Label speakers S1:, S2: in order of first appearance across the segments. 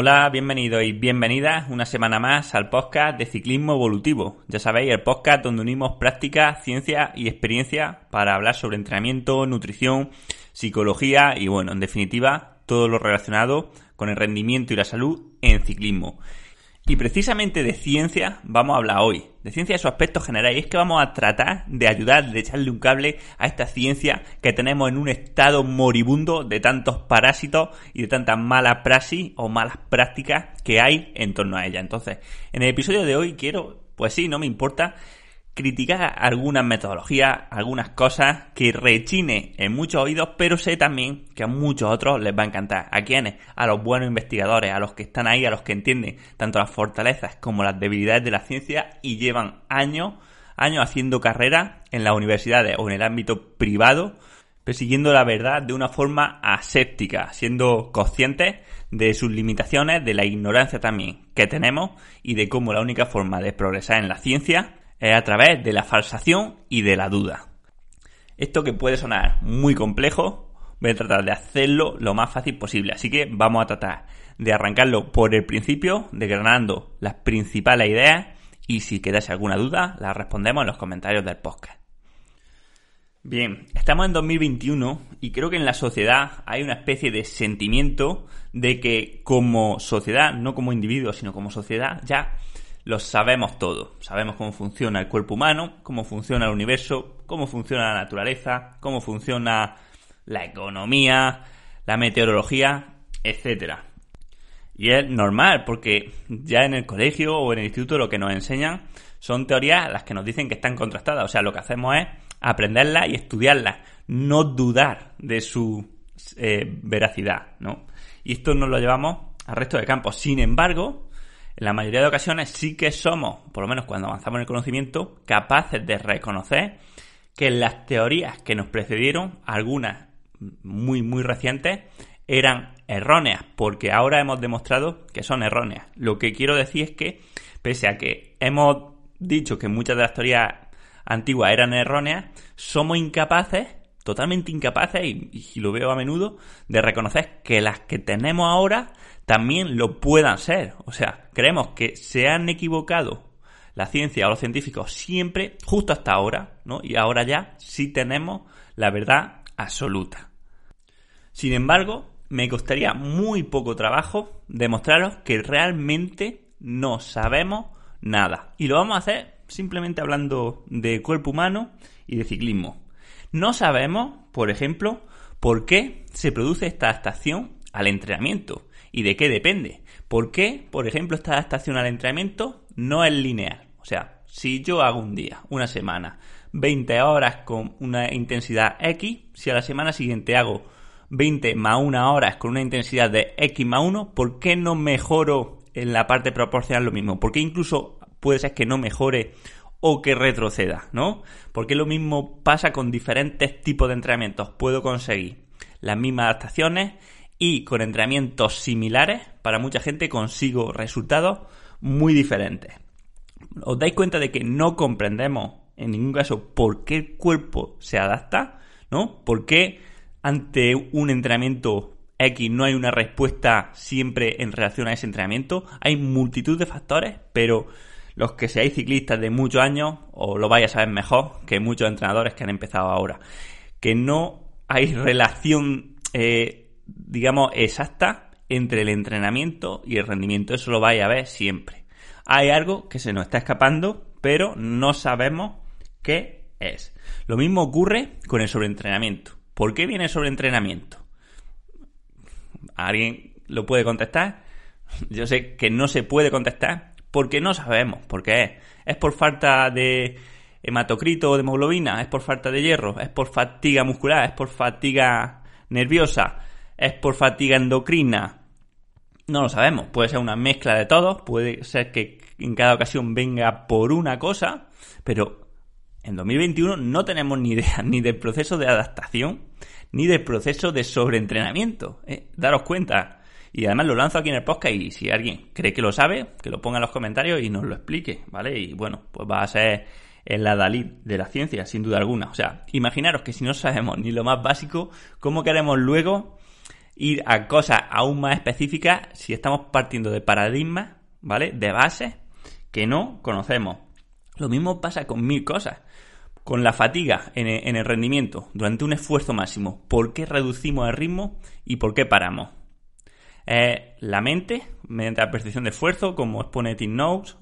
S1: Hola, bienvenidos y bienvenidas una semana más al podcast de Ciclismo Evolutivo. Ya sabéis, el podcast donde unimos práctica, ciencia y experiencia para hablar sobre entrenamiento, nutrición, psicología y bueno, en definitiva, todo lo relacionado con el rendimiento y la salud en ciclismo. Y precisamente de ciencia vamos a hablar hoy, de ciencia de su aspecto general, y es que vamos a tratar de ayudar, de echarle un cable a esta ciencia que tenemos en un estado moribundo de tantos parásitos y de tantas malas praxis o malas prácticas que hay en torno a ella. Entonces, en el episodio de hoy quiero, pues sí, no me importa, criticar algunas metodologías, algunas cosas que rechine en muchos oídos, pero sé también que a muchos otros les va a encantar. ¿A quiénes? A los buenos investigadores, a los que están ahí, a los que entienden tanto las fortalezas como las debilidades de la ciencia y llevan años, años haciendo carrera en las universidades o en el ámbito privado, persiguiendo la verdad de una forma aséptica, siendo conscientes de sus limitaciones, de la ignorancia también que tenemos y de cómo la única forma de progresar en la ciencia es a través de la falsación y de la duda. Esto que puede sonar muy complejo, voy a tratar de hacerlo lo más fácil posible. Así que vamos a tratar de arrancarlo por el principio, desgranando las principales ideas y si quedase alguna duda, la respondemos en los comentarios del podcast. Bien, estamos en 2021 y creo que en la sociedad hay una especie de sentimiento de que como sociedad, no como individuo, sino como sociedad, ya lo sabemos todo. Sabemos cómo funciona el cuerpo humano, cómo funciona el universo, cómo funciona la naturaleza, cómo funciona la economía, la meteorología, etcétera. Y es normal, porque ya en el colegio o en el instituto lo que nos enseñan son teorías las que nos dicen que están contrastadas. O sea, lo que hacemos es aprenderlas y estudiarlas, no dudar de su eh, veracidad, ¿no? Y esto nos lo llevamos al resto de campos. Sin embargo, en la mayoría de ocasiones sí que somos, por lo menos cuando avanzamos en el conocimiento, capaces de reconocer que las teorías que nos precedieron, algunas muy, muy recientes, eran erróneas, porque ahora hemos demostrado que son erróneas. Lo que quiero decir es que, pese a que hemos dicho que muchas de las teorías antiguas eran erróneas, somos incapaces, totalmente incapaces, y, y, lo veo a menudo, de reconocer que las que tenemos ahora también lo puedan ser. O sea, creemos que se han equivocado la ciencia o los científicos siempre, justo hasta ahora, ¿no? Y ahora ya sí tenemos la verdad absoluta. Sin embargo, me costaría muy poco trabajo demostraros que realmente no sabemos nada. Y lo vamos a hacer simplemente hablando de cuerpo humano y de ciclismo. No sabemos, por ejemplo, por qué se produce esta adaptación al entrenamiento. ¿Y de qué depende? ¿Por qué, por ejemplo, esta adaptación al entrenamiento no es lineal? O sea, si yo hago un día, una semana, 20 horas con una intensidad X, si a la semana siguiente hago 20 más 1 horas con una intensidad de X más 1, ¿por qué no mejoro en la parte proporcional lo mismo? ¿Por qué incluso puede ser que no mejore o que retroceda, ¿no? Porque lo mismo pasa con diferentes tipos de entrenamientos. Puedo conseguir las mismas adaptaciones y con entrenamientos similares, para mucha gente consigo resultados muy diferentes. ¿Os dais cuenta de que no comprendemos en ningún caso por qué el cuerpo se adapta? ¿No? ¿Por qué ante un entrenamiento X no hay una respuesta siempre en relación a ese entrenamiento? Hay multitud de factores, pero los que seáis ciclistas de muchos años, os lo vais a saber mejor que muchos entrenadores que han empezado ahora. Que no hay relación eh, digamos, exacta entre el entrenamiento y el rendimiento. Eso lo vais a ver siempre. Hay algo que se nos está escapando, pero no sabemos qué es. Lo mismo ocurre con el sobreentrenamiento. ¿Por qué viene el sobreentrenamiento? ¿Alguien lo puede contestar? Yo sé que no se puede contestar porque no sabemos por qué es. ¿Es por falta de hematocrito o de hemoglobina? ¿Es por falta de hierro? ¿Es por fatiga muscular? ¿Es por fatiga nerviosa? Es por fatiga endocrina. No lo sabemos. Puede ser una mezcla de todos, puede ser que en cada ocasión venga por una cosa, pero en 2021 no tenemos ni idea ni del proceso de adaptación ni del proceso de sobreentrenamiento. ¿eh? Daros cuenta. Y además lo lanzo aquí en el podcast y si alguien cree que lo sabe, que lo ponga en los comentarios y nos lo explique, ¿vale? Y bueno, pues va a ser en la Dalí de la ciencia, sin duda alguna. O sea, imaginaros que si no sabemos ni lo más básico, ¿cómo queremos luego ir a cosas aún más específicas si estamos partiendo de paradigmas, ¿vale? De bases que no conocemos. Lo mismo pasa con mil cosas. Con la fatiga en el, rendimiento durante un esfuerzo máximo, ¿por qué reducimos el ritmo y por qué paramos? la mente, mediante la percepción de esfuerzo, como expone Tim Notes,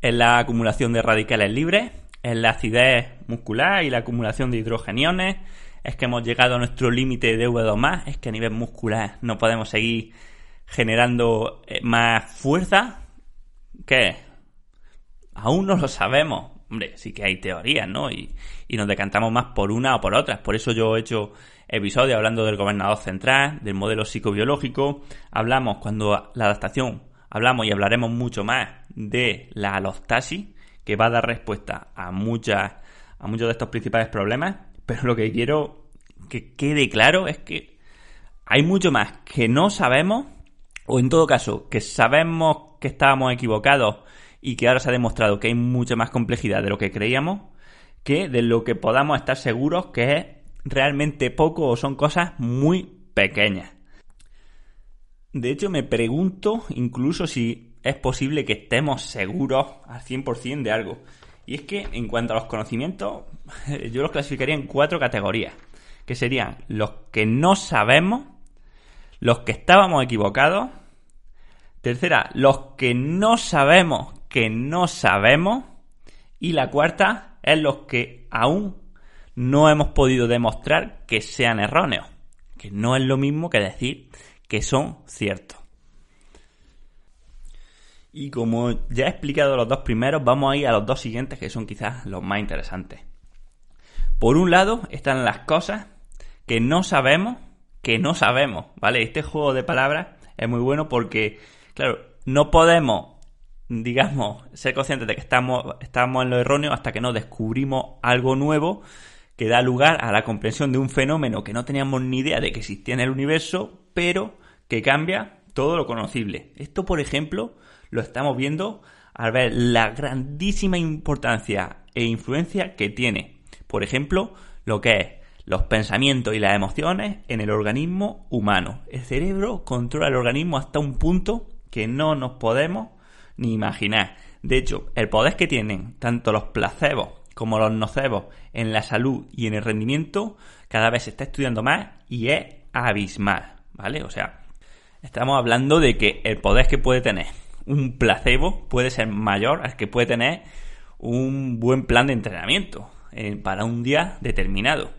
S1: es la acumulación de radicales libres, es la acidez muscular y la acumulación de hidrogeniones, es que hemos llegado a nuestro límite de V2+, es que a nivel muscular no podemos seguir generando eh, más fuerza. ¿Qué? Aún no lo sabemos. Hombre, sí que hay teorías, ¿no? Y, y nos decantamos más por una o por otras. Por eso yo he hecho episodios hablando del gobernador central, del modelo psicobiológico. Hablamos cuando la adaptación hablamos y hablaremos mucho más de la alostasis, que va a dar respuesta a muchas a muchos de estos principales problemas, pero lo que quiero que quede claro es que hay mucho más que no sabemos, o en todo caso, que sabemos que estábamos equivocados y que ahora se ha demostrado que hay mucha más complejidad de lo que creíamos, que de lo que podamos estar seguros que es realmente poco o son cosas muy pequeñas. De hecho, me pregunto incluso si es posible que estemos seguros al 100% de algo. Y es que en cuanto a los conocimientos, yo los clasificaría en cuatro categorías, que serían los que no sabemos, los que estábamos equivocados, tercera, los que no sabemos que no sabemos, y la cuarta es los que aún no hemos podido demostrar que sean erróneos, que no es lo mismo que decir que son ciertos. Y como ya he explicado los dos primeros, vamos a ir a los dos siguientes que son quizás los más interesantes. Por un lado están las cosas que no sabemos, que no sabemos, ¿vale? Este juego de palabras es muy bueno porque, claro, no podemos, digamos, ser conscientes de que estamos, estamos en lo erróneo hasta que no descubrimos algo nuevo que da lugar a la comprensión de un fenómeno que no teníamos ni idea de que existía en el universo, pero que cambia todo lo conocible. Esto, por ejemplo, lo estamos viendo al ver la grandísima importancia e influencia que tiene, por ejemplo, lo que es los pensamientos y las emociones en el organismo humano. El cerebro controla el organismo hasta un punto que no nos podemos ni imaginar. De hecho, el poder que tienen tanto los placebos como los nocebos en la salud y en el rendimiento cada vez se está estudiando más y es abismal, ¿vale? O sea, Estamos hablando de que el poder que puede tener un placebo puede ser mayor al que puede tener un buen plan de entrenamiento eh, para un día determinado.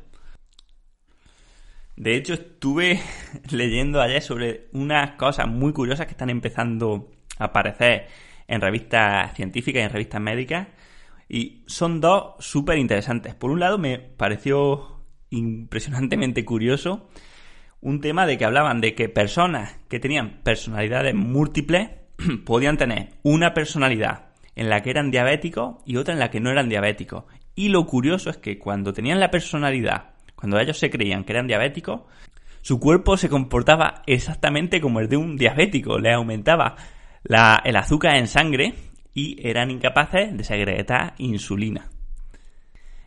S1: De hecho, estuve leyendo ayer sobre unas cosas muy curiosas que están empezando a aparecer en revistas científicas y en revistas médicas. Y son dos súper interesantes. Por un lado, me pareció impresionantemente curioso un tema de que hablaban de que personas que tenían personalidades múltiples podían tener una personalidad en la que eran diabéticos y otra en la que no eran diabéticos. Y lo curioso es que cuando tenían la personalidad, cuando ellos se creían que eran diabéticos, su cuerpo se comportaba exactamente como el de un diabético, le aumentaba el azúcar en sangre y eran incapaces de secretar insulina.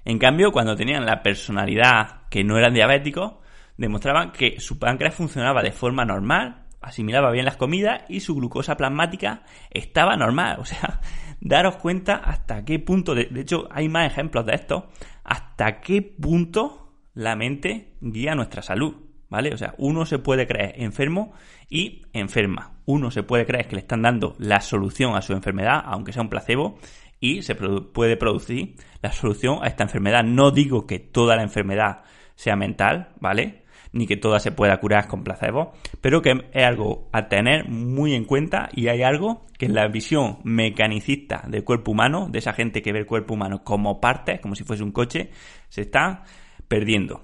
S1: En cambio, cuando tenían la personalidad que no eran diabéticos, demostraban que su páncreas funcionaba de forma normal, asimilaba bien las comidas y su glucosa plasmática estaba normal. O sea, daros cuenta hasta qué punto, de, hecho hay más ejemplos de esto, hasta qué punto la mente guía nuestra salud. ¿Vale? O sea, uno se puede creer enfermo y enferma. Uno se puede creer que le están dando la solución a su enfermedad, aunque sea un placebo, y se puede producir la solución a esta enfermedad. No digo que toda la enfermedad sea mental, ¿vale? Ni que toda se pueda curar con placebo, pero que es algo a tener muy en cuenta y hay algo que en la visión mecanicista del cuerpo humano, de esa gente que ve el cuerpo humano como parte, como si fuese un coche, se está perdiendo.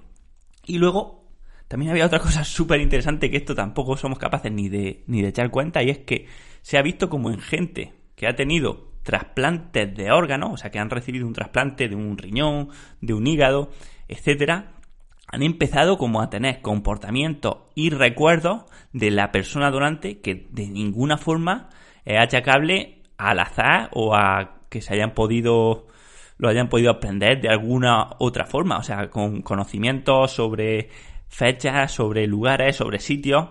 S1: Y luego también había otra cosa súper interesante que esto tampoco somos capaces ni de, ni de echar cuenta y es que se ha visto como en gente que ha tenido trasplantes de órganos, o sea, que han recibido un trasplante de un riñón, de un hígado, etcétera, han empezado como a tener comportamientos y recuerdos de la persona donante que de ninguna forma es achacable al azar o a que se hayan podido lo hayan podido aprender de alguna otra forma, o sea, con conocimientos sobre fechas, sobre lugares, sobre sitios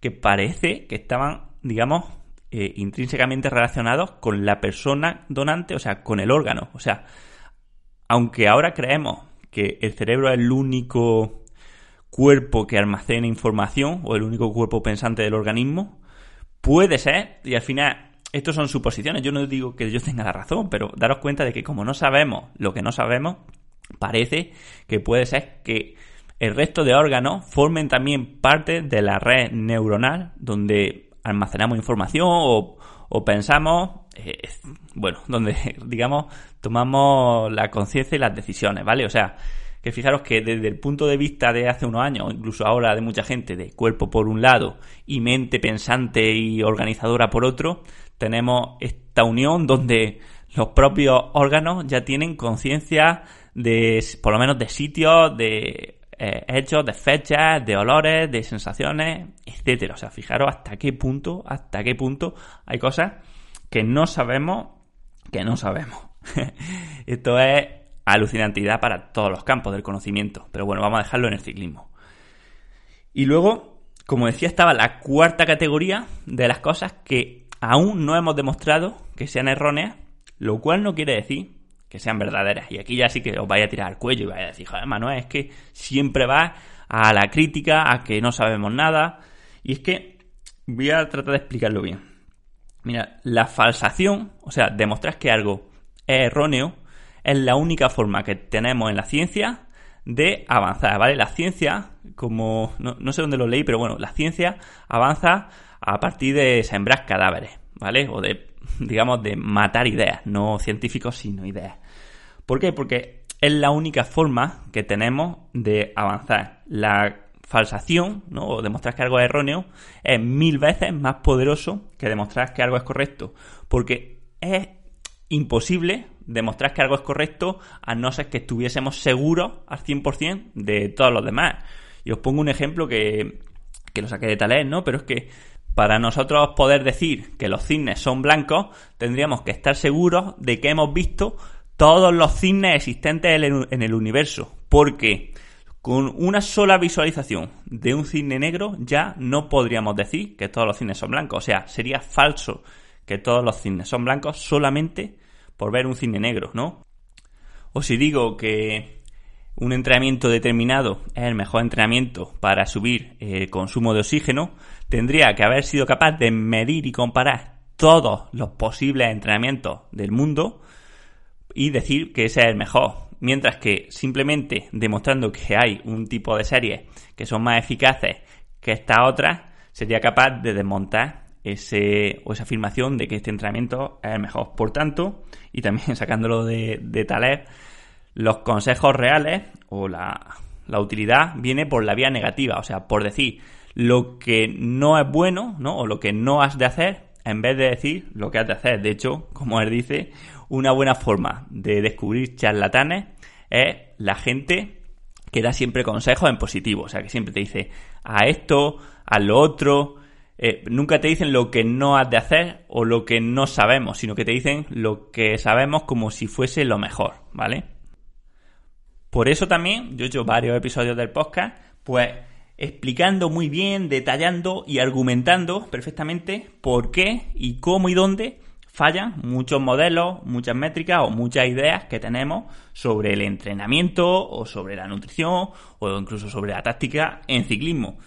S1: que parece que estaban, digamos, eh, intrínsecamente relacionados con la persona donante, o sea, con el órgano. O sea, aunque ahora creemos que el cerebro es el único cuerpo que almacena información o el único cuerpo pensante del organismo, puede ser, y al final estos son suposiciones, yo no digo que yo tenga la razón, pero daros cuenta de que como no sabemos lo que no sabemos, parece que puede ser que el resto de órganos formen también parte de la red neuronal donde almacenamos información o, pensamos, eh, bueno, donde, digamos, tomamos la conciencia y las decisiones, ¿vale? O sea, que fijaros que desde el punto de vista de hace unos años, incluso ahora de mucha gente, de cuerpo por un lado y mente pensante y organizadora por otro, tenemos esta unión donde los propios órganos ya tienen conciencia de, por lo menos, de sitios, de eh, hechos, de fechas, de olores, de sensaciones, etcétera. O sea, fijaros hasta qué punto, hasta qué punto hay cosas que no sabemos, que no sabemos. Esto es alucinantidad para todos los campos del conocimiento. Pero bueno, vamos a dejarlo en el ciclismo. Y luego, como decía, estaba la cuarta categoría de las cosas que aún no hemos demostrado que sean erróneas, lo cual no quiere decir que sean verdaderas. Y aquí ya sí que os vaya a tirar al cuello y vaya a decir, joder, Manuel, es que siempre va a la crítica, a que no sabemos nada. Y es que voy a tratar de explicarlo bien. Mira, la falsación, o sea, demostrar que algo es erróneo, es la única forma que tenemos en la ciencia de avanzar, ¿vale? La ciencia, como no, no sé dónde lo leí, pero bueno, la ciencia avanza a partir de sembrar cadáveres, ¿vale? O de digamos, de matar ideas, no científicos, sino ideas. ¿Por qué? Porque es la única forma que tenemos de avanzar. La falsación, ¿no? o demostrar que algo es erróneo, es mil veces más poderoso que demostrar que algo es correcto. Porque es imposible demostrar que algo es correcto a no ser que estuviésemos seguros al 100% de todos los demás. Y os pongo un ejemplo que, que lo saqué de Talés, ¿no? Pero es que para nosotros poder decir que los cisnes son blancos, tendríamos que estar seguros de que hemos visto todos los cisnes existentes en el universo. Porque con una sola visualización de un cisne negro ya no podríamos decir que todos los cisnes son blancos. O sea, sería falso que todos los cisnes son blancos solamente por ver un cisne negro, ¿no? O si digo que un entrenamiento determinado es el mejor entrenamiento para subir el consumo de oxígeno, tendría que haber sido capaz de medir y comparar todos los posibles entrenamientos del mundo y decir que ese es el mejor. Mientras que simplemente demostrando que hay un tipo de series que son más eficaces que esta otra, sería capaz de desmontar ese, o esa afirmación de que este entrenamiento es el mejor. Por tanto, y también sacándolo de, de Taleb, los consejos reales o la, la utilidad viene por la vía negativa, o sea, por decir, lo que no es bueno, ¿no? O lo que no has de hacer, en vez de decir lo que has de hacer. De hecho, como él dice, una buena forma de descubrir charlatanes es la gente que da siempre consejos en positivo. O sea, que siempre te dice a esto, a lo otro. Eh, nunca te dicen lo que no has de hacer o lo que no sabemos, sino que te dicen lo que sabemos como si fuese lo mejor, ¿vale? Por eso también, yo he hecho varios episodios del podcast, pues explicando muy bien, detallando y argumentando perfectamente por qué y cómo y dónde fallan muchos modelos, muchas métricas o muchas ideas que tenemos sobre el entrenamiento o sobre la nutrición o incluso sobre la táctica en ciclismo.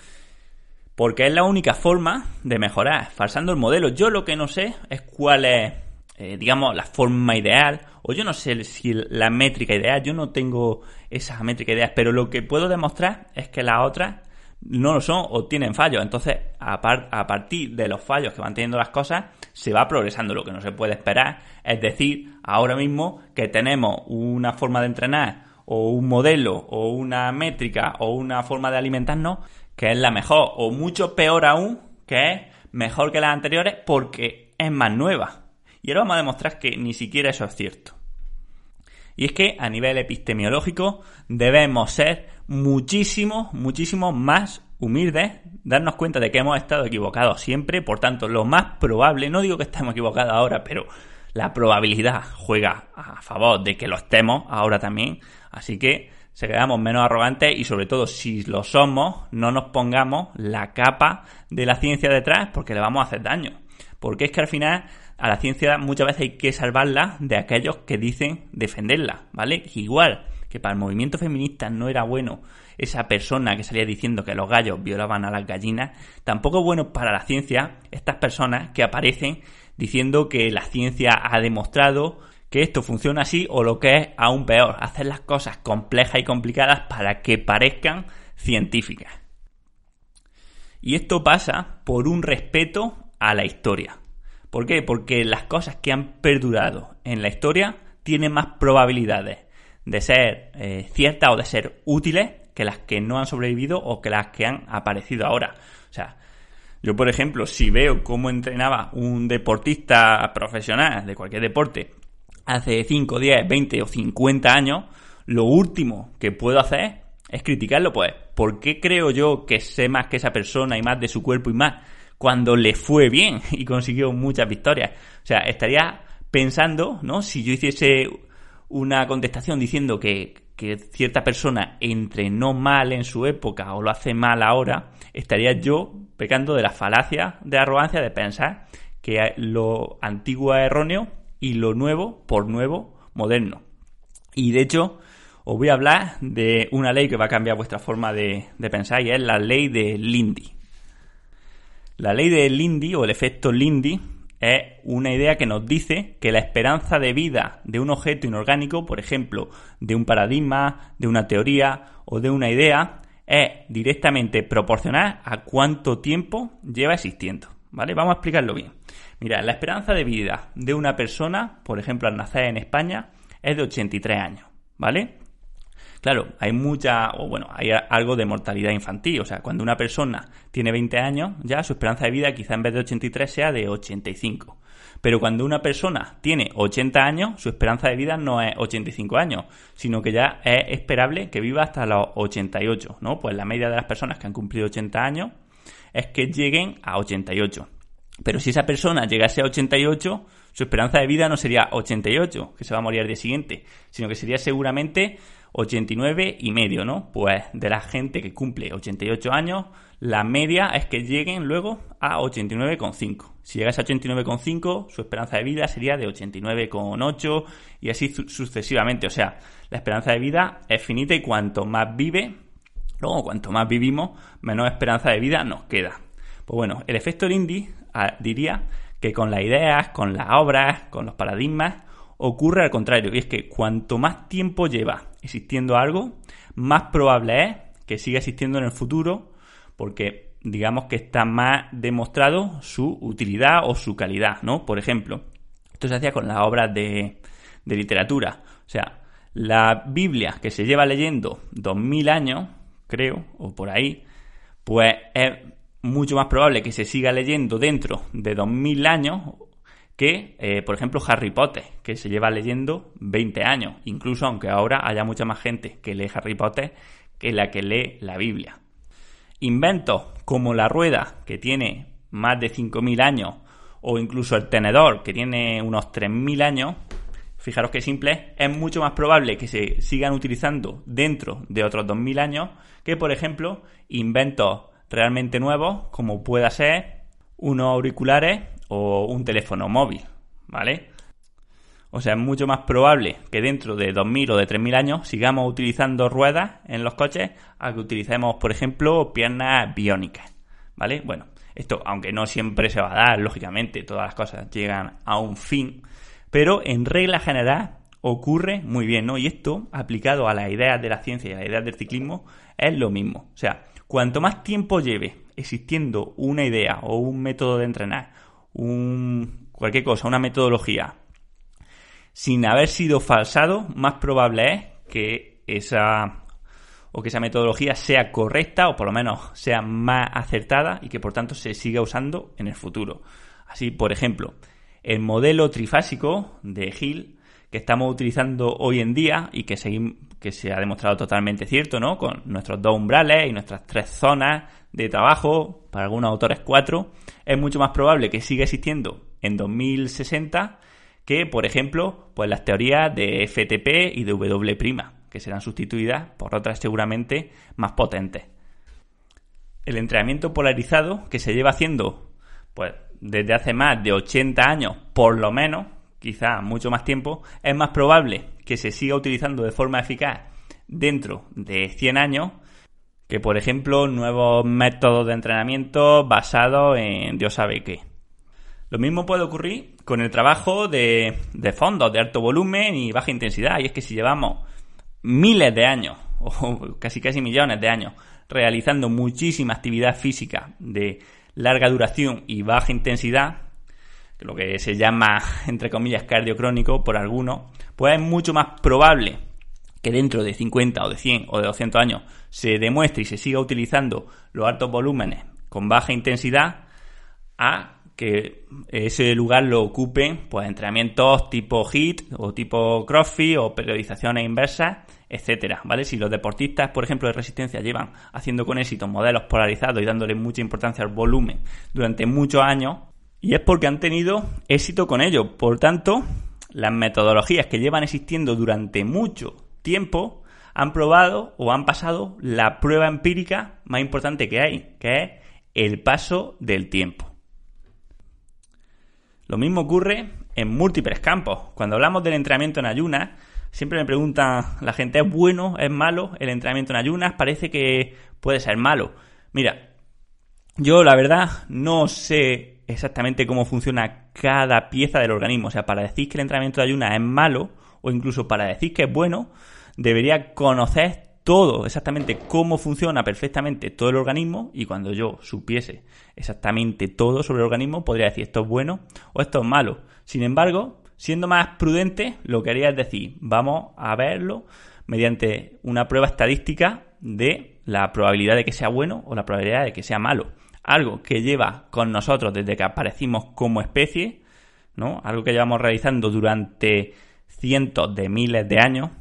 S1: Porque es la única forma de mejorar, falsando el modelo. Yo lo que no sé es cuál es, eh, digamos, la forma ideal, o yo no sé si la métrica ideal, yo no tengo esa métrica ideal, pero lo que puedo demostrar es que las otras no lo son o tienen fallos. Entonces, a, a, partir de los fallos que van teniendo las cosas, se va progresando. Lo que no se puede esperar es decir, ahora mismo que tenemos una forma de entrenar o un modelo o una métrica o una forma de alimentarnos que es la mejor o mucho peor aún que es mejor que las anteriores porque es más nueva. Y ahora vamos a demostrar que ni siquiera eso es cierto. Y es que a nivel epistemológico debemos ser muchísimo, muchísimo más humildes, darnos cuenta de que hemos estado equivocados siempre, por tanto, lo más probable, no digo que estemos equivocados ahora, pero la probabilidad juega a favor de que lo estemos ahora también, así que se quedamos menos arrogantes y sobre todo si lo somos, no nos pongamos la capa de la ciencia detrás porque le vamos a hacer daño. Porque es que al final a la ciencia muchas veces hay que salvarla de aquellos que dicen defenderla, ¿vale? Igual que para el movimiento feminista no era bueno esa persona que salía diciendo que los gallos violaban a las gallinas, tampoco es bueno para la ciencia estas personas que aparecen diciendo que la ciencia ha demostrado que esto funciona así o lo que es aún peor, hacer las cosas complejas y complicadas para que parezcan científicas. Y esto pasa por un respeto a la historia. ¿Por qué? Porque las cosas que han perdurado en la historia tienen más probabilidades de ser eh, ciertas o de ser útiles que las que no han sobrevivido o que las que han aparecido ahora. O sea, yo por ejemplo, si veo cómo entrenaba un deportista profesional de cualquier deporte hace 5, 10, 20 o 50 años, lo último que puedo hacer es criticarlo, pues, ¿por qué creo yo que sé más que esa persona y más de su cuerpo y más cuando le fue bien y consiguió muchas victorias? O sea, estaría pensando, ¿no? Si yo hiciese una contestación diciendo que, que cierta persona entrenó mal en su época o lo hace mal ahora, estaría yo pecando de la falacia de arrogancia de pensar que lo antiguo es erróneo y lo nuevo por nuevo moderno. Y de hecho, os voy a hablar de una ley que va a cambiar vuestra forma de, pensar y es la ley de Lindy. La ley de Lindy o el efecto Lindy es una idea que nos dice que la esperanza de vida de un objeto inorgánico, por ejemplo, de un paradigma, de una teoría o de una idea, es directamente proporcional a cuánto tiempo lleva existiendo. ¿Vale? Vamos a explicarlo bien. Mira, la esperanza de vida de una persona, por ejemplo, al nacer en España, es de 83 años, ¿vale? Claro, hay mucha, o bueno, hay algo de mortalidad infantil. O sea, cuando una persona tiene 20 años, ya su esperanza de vida quizá en vez de 83 sea de 85. Pero cuando una persona tiene 80 años, su esperanza de vida no es 85 años, sino que ya es esperable que viva hasta los 88, ¿no? Pues la media de las personas que han cumplido 80 años es que lleguen a 88. Pero si esa persona llegase a 88, su esperanza de vida no sería 88, que se va a morir al día siguiente, sino que sería seguramente 89 y medio, ¿no? Pues de la gente que cumple 88 años, la media es que lleguen luego a 89,5. Si llegas a 89,5, su esperanza de vida sería de 89,8 y así sucesivamente. O sea, la esperanza de vida es finita y cuanto más vive, luego cuanto más vivimos, menos esperanza de vida nos queda. Pues bueno, el efecto Lindy ah, diría que con las ideas, con las obras, con los paradigmas, ocurre al contrario. Y es que cuanto más tiempo lleva existiendo algo, más probable es que siga existiendo en el futuro, porque digamos que está más demostrado su utilidad o su calidad, ¿no? Por ejemplo, esto se hacía con las obras de, de literatura. O sea, la Biblia que se lleva leyendo 2000 años, creo, o por ahí, pues es mucho más probable que se siga leyendo dentro de 2000 años que, eh, por ejemplo, Harry Potter, que se lleva leyendo 20 años, incluso aunque ahora haya mucha más gente que lee Harry Potter que la que lee la Biblia. Inventos como la rueda, que tiene más de 5.000 años, o incluso el tenedor, que tiene unos 3.000 años, fijaros que simple, es mucho más probable que se sigan utilizando dentro de otros 2.000 años que, por ejemplo, inventos realmente nuevos, como pueda ser unos auriculares o un teléfono móvil, ¿vale? O sea, es mucho más probable que dentro de 2.000 o de 3.000 años sigamos utilizando ruedas en los coches a que utilicemos, por ejemplo, piernas biónicas, ¿vale? Bueno, esto, aunque no siempre se va a dar, lógicamente, todas las cosas llegan a un fin, pero en regla general ocurre muy bien, ¿no? Y esto, aplicado a las ideas de la ciencia y a las ideas del ciclismo, es lo mismo. O sea, Cuanto más tiempo lleve existiendo una idea o un método de entrenar, un, cualquier cosa, una metodología, sin haber sido falsado, más probable es que esa o que esa metodología sea correcta o por lo menos sea más acertada y que por tanto se siga usando en el futuro. Así, por ejemplo, el modelo trifásico de Hill que estamos utilizando hoy en día y que, que se ha demostrado totalmente cierto, ¿no? Con nuestros dos umbrales y nuestras tres zonas de trabajo, para algunos autores cuatro, es mucho más probable que siga existiendo en 2060 que, por ejemplo, pues las teorías de FTP y de W', que serán sustituidas por otras seguramente más potentes. El entrenamiento polarizado que se lleva haciendo pues desde hace más de 80 años, por lo menos, quizá mucho más tiempo, es más probable que se siga utilizando de forma eficaz dentro de 100 años que, por ejemplo, nuevos métodos de entrenamiento basados en Dios sabe qué. Lo mismo puede ocurrir con el trabajo de, de fondos de alto volumen y baja intensidad. Y es que si llevamos miles de años, o casi casi millones de años, realizando muchísima actividad física de larga duración y baja intensidad, lo que se llama, entre comillas, cardiocrónico por algunos, pues es mucho más probable que dentro de 50 o de 100 o de 200 años se demuestre y se siga utilizando los altos volúmenes con baja intensidad a que ese lugar lo ocupen pues entrenamientos tipo HIT o tipo CrossFit o periodizaciones inversas, etcétera, ¿vale? Si los deportistas, por ejemplo, de resistencia llevan haciendo con éxito modelos polarizados y dándole mucha importancia al volumen durante muchos años, y es porque han tenido éxito con ello. Por tanto, las metodologías que llevan existiendo durante mucho tiempo han probado o han pasado la prueba empírica más importante que hay, que es el paso del tiempo. Lo mismo ocurre en múltiples campos. Cuando hablamos del entrenamiento en ayunas, siempre me preguntan la gente, ¿es bueno, es malo el entrenamiento en ayunas? Parece que puede ser malo. Mira, yo la verdad no sé exactamente cómo funciona cada pieza del organismo. O sea, para decir que el entrenamiento de ayunas es malo o incluso para decir que es bueno, debería conocer todo, exactamente cómo funciona perfectamente todo el organismo y cuando yo supiese exactamente todo sobre el organismo podría decir esto es bueno o esto es malo. Sin embargo, siendo más prudente, lo que haría es decir, vamos a verlo mediante una prueba estadística de la probabilidad de que sea bueno o la probabilidad de que sea malo algo que lleva con nosotros desde que aparecimos como especie, ¿no? Algo que llevamos realizando durante cientos de miles de años,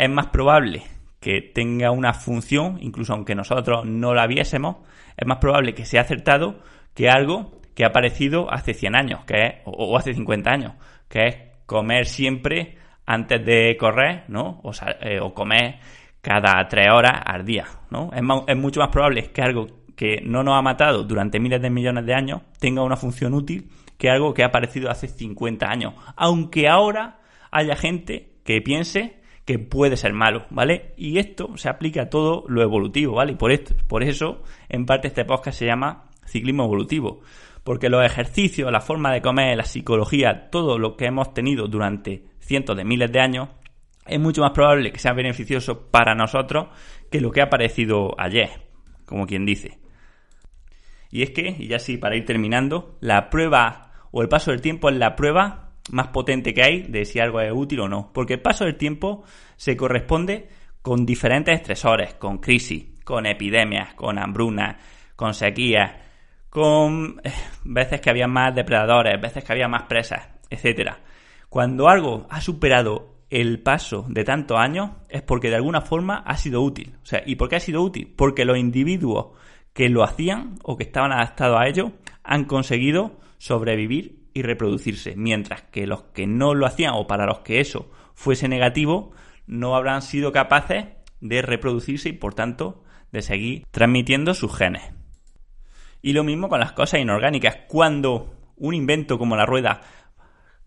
S1: es más probable que tenga una función, incluso aunque nosotros no la viésemos, es más probable que sea acertado que algo que ha aparecido hace 100 años, que es, o, hace 50 años, que es comer siempre antes de correr, ¿no? O, eh, comer cada tres horas al día, ¿no? Es, es mucho más probable que algo que no nos ha matado durante miles de millones de años tenga una función útil que algo que ha aparecido hace 50 años. Aunque ahora haya gente que piense que puede ser malo, ¿vale? Y esto se aplica a todo lo evolutivo, ¿vale? Y por, esto, por eso, en parte, este podcast se llama ciclismo evolutivo. Porque los ejercicios, la forma de comer, la psicología, todo lo que hemos tenido durante cientos de miles de años, es mucho más probable que sea beneficioso para nosotros que lo que ha aparecido ayer, como quien dice. Y es que, y ya sí, para ir terminando, la prueba o el paso del tiempo es la prueba más potente que hay de si algo es útil o no. Porque el paso del tiempo se corresponde con diferentes estresores, con crisis, con epidemias, con hambruna, con sequías, con eh, veces que había más depredadores, veces que había más presas, etc. Cuando algo ha superado el paso de tantos años es porque de alguna forma ha sido útil. O sea, ¿y por qué ha sido útil? Porque los individuos que lo hacían o que estaban adaptados a ello han conseguido sobrevivir y reproducirse, mientras que los que no lo hacían o para los que eso fuese negativo no habrán sido capaces de reproducirse y por tanto de seguir transmitiendo sus genes. Y lo mismo con las cosas inorgánicas. Cuando un invento como la rueda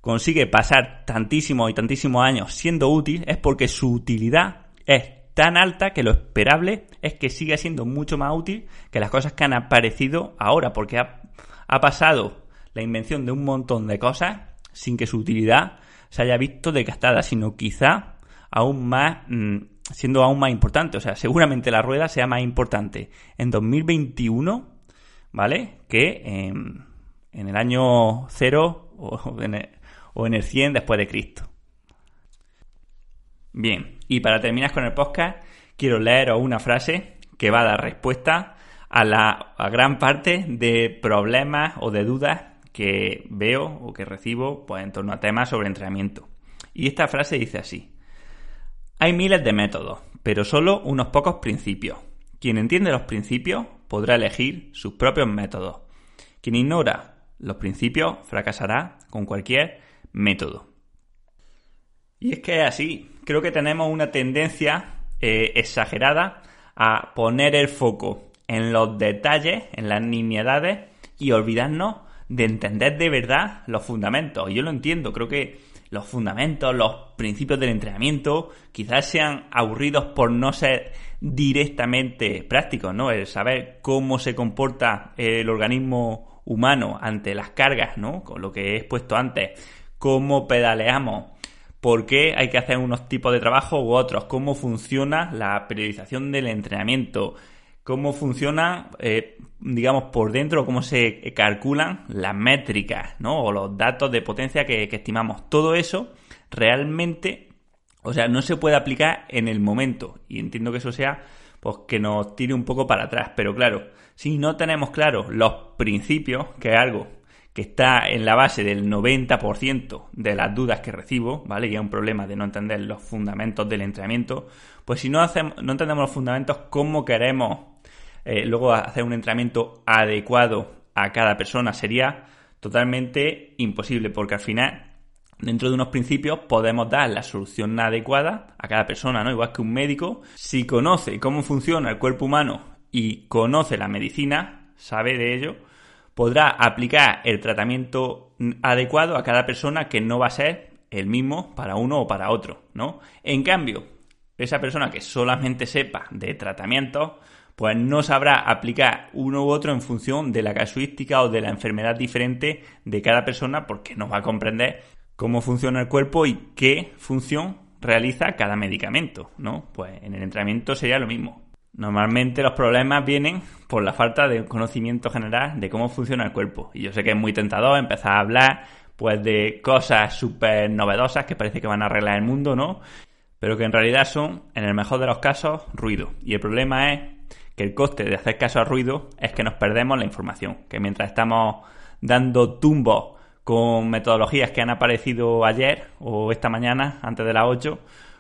S1: consigue pasar tantísimos y tantísimos años siendo útil es porque su utilidad es tan alta que lo esperable es que siga siendo mucho más útil que las cosas que han aparecido ahora, porque ha, pasado la invención de un montón de cosas sin que su utilidad se haya visto desgastada, sino quizá aún más, mm, siendo aún más importante. O sea, seguramente la rueda sea más importante en 2021, ¿vale? Que en, el año cero o en el, o en el 100 después de Cristo. Bien, Y para terminar con el podcast, quiero leeros una frase que va a dar respuesta a la gran parte de problemas o de dudas que veo o que recibo pues, en torno a temas sobre entrenamiento. Y esta frase dice así. Hay miles de métodos, pero solo unos pocos principios. Quien entiende los principios podrá elegir sus propios métodos. Quien ignora los principios fracasará con cualquier método. Y es que es así. Creo que tenemos una tendencia eh, exagerada a poner el foco en los detalles, en las nimiedades y olvidarnos de entender de verdad los fundamentos. Yo lo entiendo, creo que los fundamentos, los principios del entrenamiento, quizás sean aburridos por no ser directamente prácticos, ¿no? El saber cómo se comporta el organismo humano ante las cargas, ¿no? Con lo que he expuesto antes, cómo pedaleamos, por qué hay que hacer unos tipos de trabajo u otros, cómo funciona la periodización del entrenamiento, cómo funciona, eh, digamos, por dentro, cómo se calculan las métricas, ¿no? O los datos de potencia que, estimamos. Todo eso realmente, o sea, no se puede aplicar en el momento. Y entiendo que eso sea, pues, que nos tire un poco para atrás. Pero claro, si no tenemos claros los principios, que es algo que está en la base del 90% de las dudas que recibo, ¿vale? Y es un problema de no entender los fundamentos del entrenamiento, pues si no, hacemos, no entendemos los fundamentos, ¿cómo queremos eh, luego hacer un entrenamiento adecuado a cada persona sería totalmente imposible porque al final dentro de unos principios podemos dar la solución adecuada a cada persona, ¿no? Igual que un médico, si conoce cómo funciona el cuerpo humano y conoce la medicina, sabe de ello, podrá aplicar el tratamiento adecuado a cada persona que no va a ser el mismo para uno o para otro, ¿no? En cambio, esa persona que solamente sepa de tratamientos, pues no sabrá aplicar uno u otro en función de la casuística o de la enfermedad diferente de cada persona porque no va a comprender cómo funciona el cuerpo y qué función realiza cada medicamento, ¿no? Pues en el entrenamiento sería lo mismo. Normalmente los problemas vienen por la falta de conocimiento general de cómo funciona el cuerpo. Y yo sé que es muy tentador empezar a hablar pues de cosas súper novedosas que parece que van a arreglar el mundo, ¿no? Pero que en realidad son, en el mejor de los casos, ruido. Y el problema es que el coste de hacer caso al ruido es que nos perdemos la información, que mientras estamos dando tumbos con metodologías que han aparecido ayer o esta mañana, antes de las 8,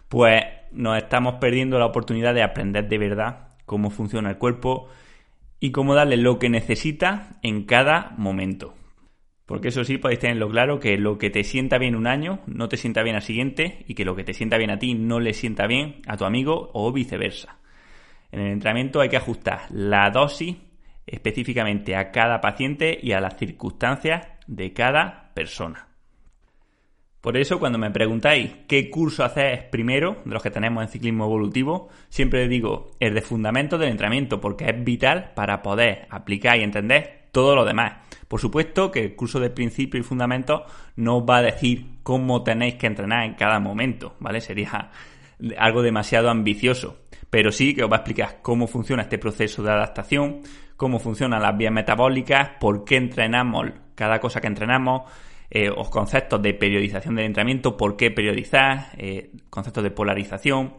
S1: pues nos estamos perdiendo la oportunidad de aprender de verdad cómo funciona el cuerpo y cómo darle lo que necesita en cada momento. Porque eso sí, podéis tenerlo claro, que lo que te sienta bien un año no te sienta bien al siguiente y que lo que te sienta bien a ti no le sienta bien a tu amigo o viceversa. En el entrenamiento hay que ajustar la dosis específicamente a cada paciente y a las circunstancias de cada persona. Por eso, cuando me preguntáis qué curso hacer primero de los que tenemos en ciclismo evolutivo, siempre digo el de fundamentos del entrenamiento, porque es vital para poder aplicar y entender todo lo demás. Por supuesto que el curso de principio y fundamentos no va a decir cómo tenéis que entrenar en cada momento, ¿vale? Sería algo demasiado ambicioso pero sí que os va a explicar cómo funciona este proceso de adaptación, cómo funcionan las vías metabólicas, por qué entrenamos cada cosa que entrenamos, eh, los conceptos de periodización del entrenamiento, por qué periodizar, eh, conceptos de polarización,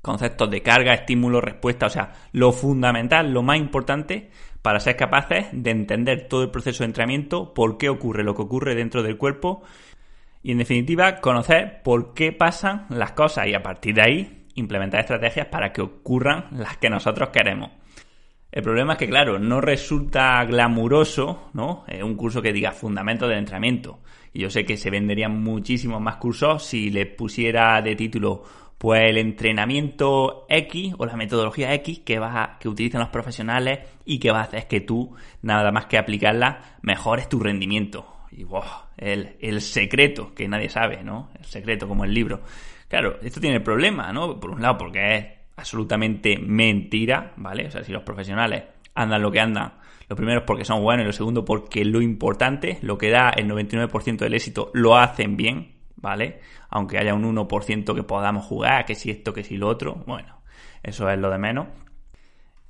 S1: conceptos de carga, estímulo, respuesta, o sea, lo fundamental, lo más importante para ser capaces de entender todo el proceso de entrenamiento, por qué ocurre lo que ocurre dentro del cuerpo y en definitiva conocer por qué pasan las cosas. Y a partir de ahí implementar estrategias para que ocurran las que nosotros queremos. El problema es que, claro, no resulta glamuroso, ¿no? un curso que diga fundamentos del entrenamiento. Y yo sé que se venderían muchísimos más cursos si le pusiera de título, pues el entrenamiento X o la metodología X que va que utilizan los profesionales y que va a hacer que tú, nada más que aplicarla, mejores tu rendimiento. Y wow, el, el secreto que nadie sabe, ¿no? El secreto como el libro. Claro, esto tiene el problema, ¿no? Por un lado, porque es absolutamente mentira, ¿vale? O sea, si los profesionales andan lo que andan, lo primero es porque son buenos y lo segundo porque lo importante, lo que da el 99% del éxito, lo hacen bien, ¿vale? Aunque haya un 1% que podamos jugar, que si esto, que si lo otro, bueno, eso es lo de menos.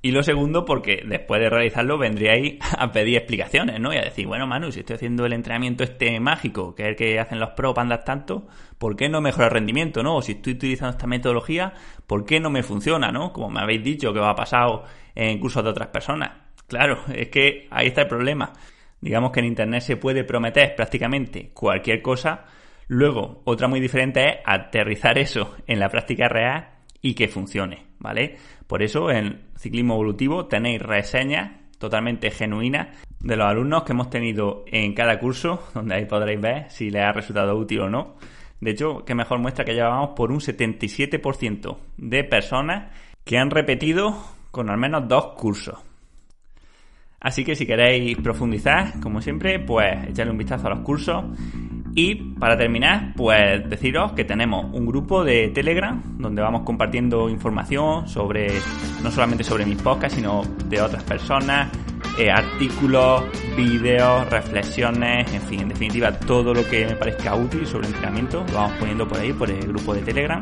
S1: Y lo segundo, porque después de realizarlo vendríais a pedir explicaciones, ¿no? Y a decir, bueno, Manu, si estoy haciendo el entrenamiento este mágico, que es el que hacen los pros para andar tanto, ¿por qué no mejora el rendimiento, no? O si estoy utilizando esta metodología, ¿por qué no me funciona, no? Como me habéis dicho que va a pasado en cursos de otras personas. Claro, es que ahí está el problema. Digamos que en Internet se puede prometer prácticamente cualquier cosa. Luego, otra muy diferente es aterrizar eso en la práctica real y que funcione, ¿vale? Por eso en Ciclismo Evolutivo tenéis reseñas totalmente genuinas de los alumnos que hemos tenido en cada curso, donde ahí podréis ver si les ha resultado útil o no. De hecho, que mejor muestra que llevamos por un 77% de personas que han repetido con al menos dos cursos. Así que si queréis profundizar, como siempre, pues echarle un vistazo a los cursos y para terminar, pues deciros que tenemos un grupo de Telegram donde vamos compartiendo información sobre, no solamente sobre mis podcasts, sino de otras personas, eh, artículos, vídeos, reflexiones, en fin, en definitiva, todo lo que me parezca útil sobre entrenamiento lo vamos poniendo por ahí, por el grupo de Telegram.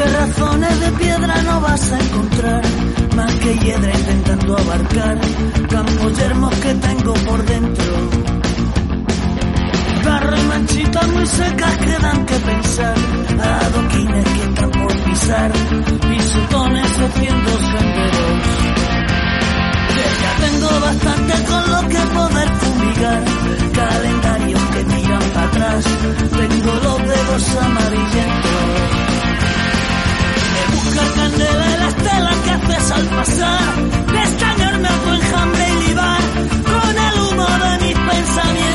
S2: Busques razones de piedra, no vas a encontrar más que hiedra intentando abarcar campos yermos que tengo por dentro. Barro y manchitas muy secas que dan que pensar, adoquines que están por pisar, pisotones haciendo senderos. Que ya tengo bastante con lo que poder fumigar, calendarios que miran para atrás, tengo los dedos amarillentos buscar candela en la estela que haces al pasar, descañarme a tu enjambre y libar con el humo de mis pensamientos.